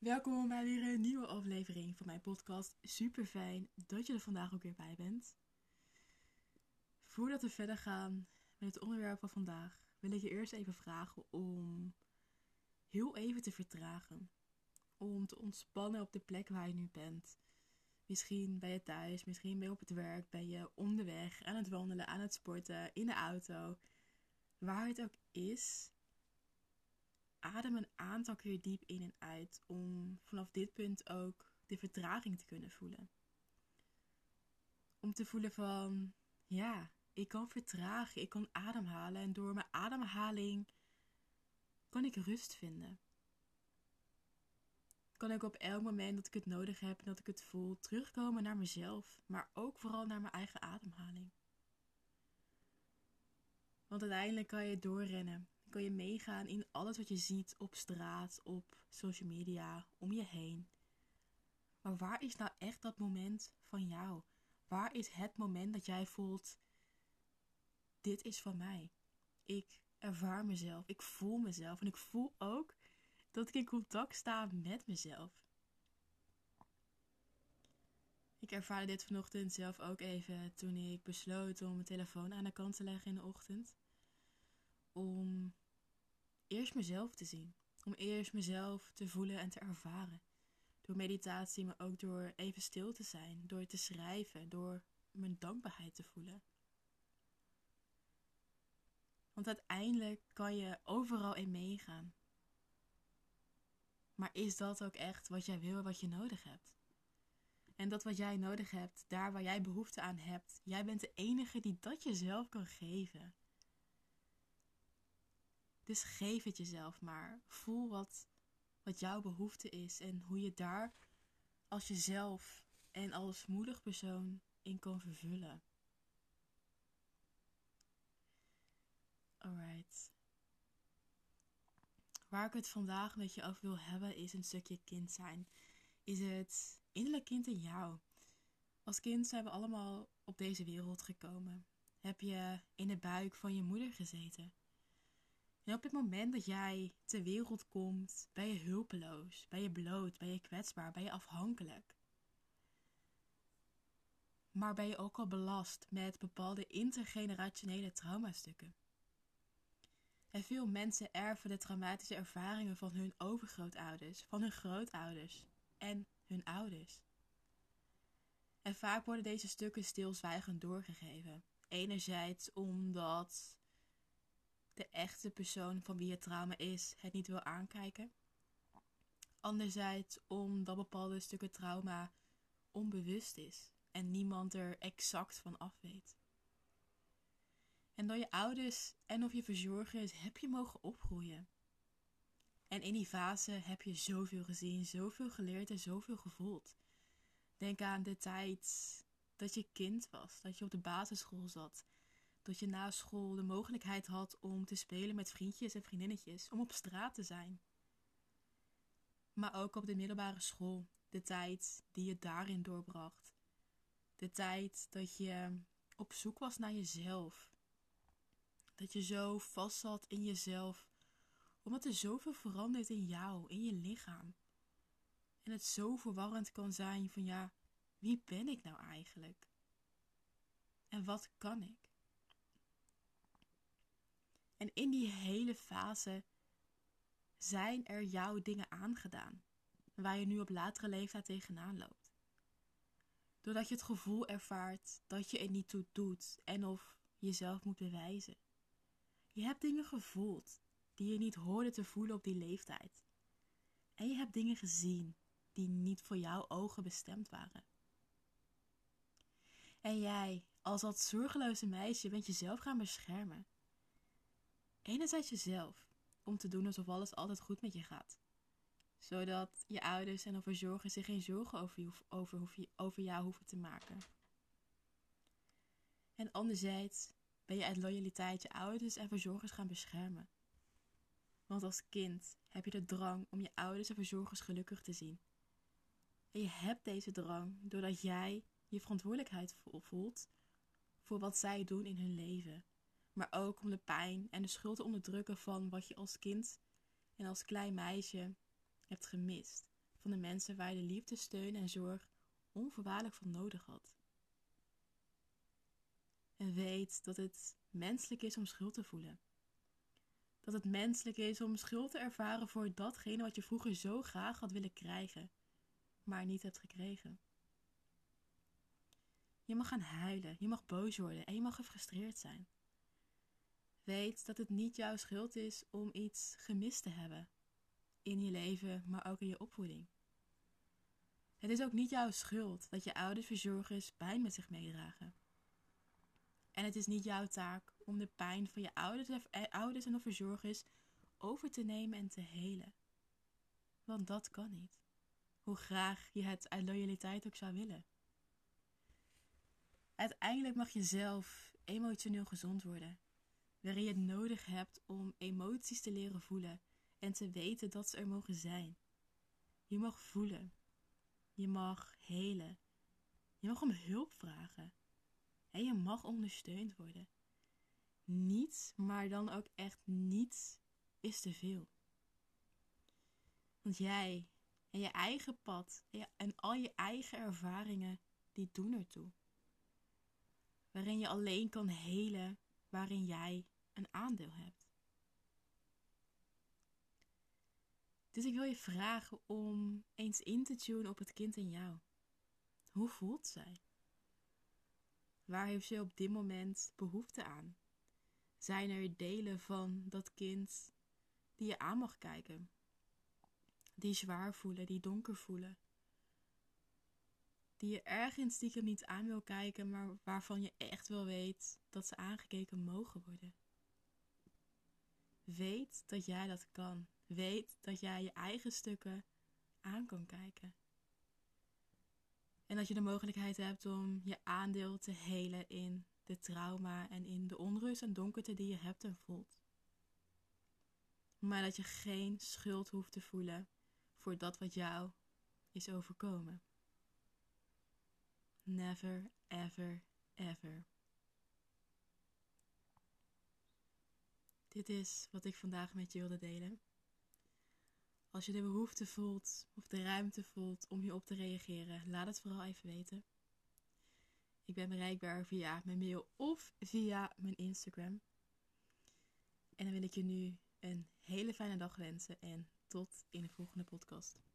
Welkom bij weer een nieuwe aflevering van mijn podcast. Super fijn dat je er vandaag ook weer bij bent. Voordat we verder gaan met het onderwerp van vandaag, wil ik je eerst even vragen om heel even te vertragen. Om te ontspannen op de plek waar je nu bent. Misschien ben je thuis, misschien ben je op het werk, ben je onderweg, aan het wandelen, aan het sporten, in de auto. Waar het ook is, adem een aantal keer diep in en uit om vanaf dit punt ook de vertraging te kunnen voelen. Om te voelen van, ja, ik kan vertragen, ik kan ademhalen en door mijn ademhaling kan ik rust vinden. Kan ik op elk moment dat ik het nodig heb en dat ik het voel terugkomen naar mezelf, maar ook vooral naar mijn eigen ademhaling. Want uiteindelijk kan je doorrennen kan je meegaan in alles wat je ziet op straat, op social media, om je heen. Maar waar is nou echt dat moment van jou? Waar is het moment dat jij voelt: dit is van mij? Ik ervaar mezelf, ik voel mezelf en ik voel ook dat ik in contact sta met mezelf. Ik ervaarde dit vanochtend zelf ook even toen ik besloot om mijn telefoon aan de kant te leggen in de ochtend. Om eerst mezelf te zien. Om eerst mezelf te voelen en te ervaren. Door meditatie, maar ook door even stil te zijn. Door te schrijven. Door mijn dankbaarheid te voelen. Want uiteindelijk kan je overal in meegaan. Maar is dat ook echt wat jij wil, wat je nodig hebt? En dat wat jij nodig hebt, daar waar jij behoefte aan hebt, jij bent de enige die dat jezelf kan geven. Dus geef het jezelf maar. Voel wat, wat jouw behoefte is en hoe je daar als jezelf en als moedig persoon in kan vervullen. Alright. Waar ik het vandaag met je over wil hebben is een stukje kind zijn. Is het innerlijk kind in jou. Als kind zijn we allemaal op deze wereld gekomen. Heb je in de buik van je moeder gezeten? En op het moment dat jij ter wereld komt, ben je hulpeloos, ben je bloot, ben je kwetsbaar, ben je afhankelijk. Maar ben je ook al belast met bepaalde intergenerationele traumastukken. En veel mensen erven de traumatische ervaringen van hun overgrootouders, van hun grootouders en hun ouders. En vaak worden deze stukken stilzwijgend doorgegeven. Enerzijds omdat de echte persoon van wie het trauma is het niet wil aankijken. Anderzijds omdat bepaalde stukken trauma onbewust is en niemand er exact van af weet. En door je ouders en of je verzorgers heb je mogen opgroeien. En in die fase heb je zoveel gezien, zoveel geleerd en zoveel gevoeld. Denk aan de tijd dat je kind was, dat je op de basisschool zat dat je na school de mogelijkheid had om te spelen met vriendjes en vriendinnetjes, om op straat te zijn. Maar ook op de middelbare school, de tijd die je daarin doorbracht. De tijd dat je op zoek was naar jezelf. Dat je zo vast zat in jezelf, omdat er zoveel verandert in jou, in je lichaam. En het zo verwarrend kan zijn van ja, wie ben ik nou eigenlijk? En wat kan ik? En in die hele fase zijn er jouw dingen aangedaan, waar je nu op latere leeftijd tegenaan loopt. Doordat je het gevoel ervaart dat je er niet toe doet en of jezelf moet bewijzen. Je hebt dingen gevoeld die je niet hoorde te voelen op die leeftijd. En je hebt dingen gezien die niet voor jouw ogen bestemd waren. En jij, als dat zorgeloze meisje, bent jezelf gaan beschermen enerzijds jezelf, om te doen alsof alles altijd goed met je gaat. Zodat je ouders en verzorgers zich geen zorgen over, je, over, over jou hoeven te maken. En anderzijds ben je uit loyaliteit je ouders en verzorgers gaan beschermen. Want als kind heb je de drang om je ouders en verzorgers gelukkig te zien. En je hebt deze drang doordat jij je verantwoordelijkheid voelt voor wat zij doen in hun leven maar ook om de pijn en de schuld te onderdrukken van wat je als kind en als klein meisje hebt gemist. van de mensen waar je de liefde, steun en zorg onvoorwaardelijk van nodig had. En weet dat het menselijk is om schuld te voelen. Dat het menselijk is om schuld te ervaren voor datgene wat je vroeger zo graag had willen krijgen, maar niet hebt gekregen. Je mag gaan huilen, je mag boos worden en je mag gefrustreerd zijn. Weet dat het niet jouw schuld is om iets gemist te hebben in je leven, maar ook in je opvoeding. Het is ook niet jouw schuld dat je ouders verzorgers pijn met zich meedragen. En het is niet jouw taak om de pijn van je ouders, eh, en of verzorgers over te nemen en te helen. Want dat kan niet. Hoe graag je het uit loyaliteit ook zou willen. Uiteindelijk mag je zelf emotioneel gezond worden, waarin je het nodig hebt om emoties te leren voelen en te weten dat ze er mogen zijn. Je mag voelen. Je mag helen. Je mag om hulp vragen. En je mag ondersteund worden. Niets, maar dan ook echt niets, is te veel. Want jij en je eigen pad en al je eigen ervaringen, die doen ertoe. Waarin je alleen kan helen, waarin jij een aandeel hebt. Dus ik wil je vragen om eens in te tunen op het kind in jou. Hoe voelt zij? Waar heeft ze op dit moment behoefte aan? Zijn er delen van dat kind die je aan mag kijken? Die zwaar voelen, die donker voelen? Die je ergens stiekem niet aan wil kijken, maar waarvan je echt wel weet dat ze aangekeken mogen worden? Weet dat jij dat kan. Weet dat jij je eigen stukken aan kan kijken. En dat je de mogelijkheid hebt om je aandeel te helen in de trauma en in de onrust en donkerte die je hebt en voelt. Maar dat je geen schuld hoeft te voelen voor dat wat jou is overkomen. Never, ever, ever. Dit is wat ik vandaag met je wilde delen. Als je de behoefte voelt of de ruimte voelt om hierop te reageren, laat het vooral even weten. Ik ben bereikbaar via mijn mail of via mijn Instagram. En dan wil ik je nu een hele fijne dag wensen en tot in de volgende podcast.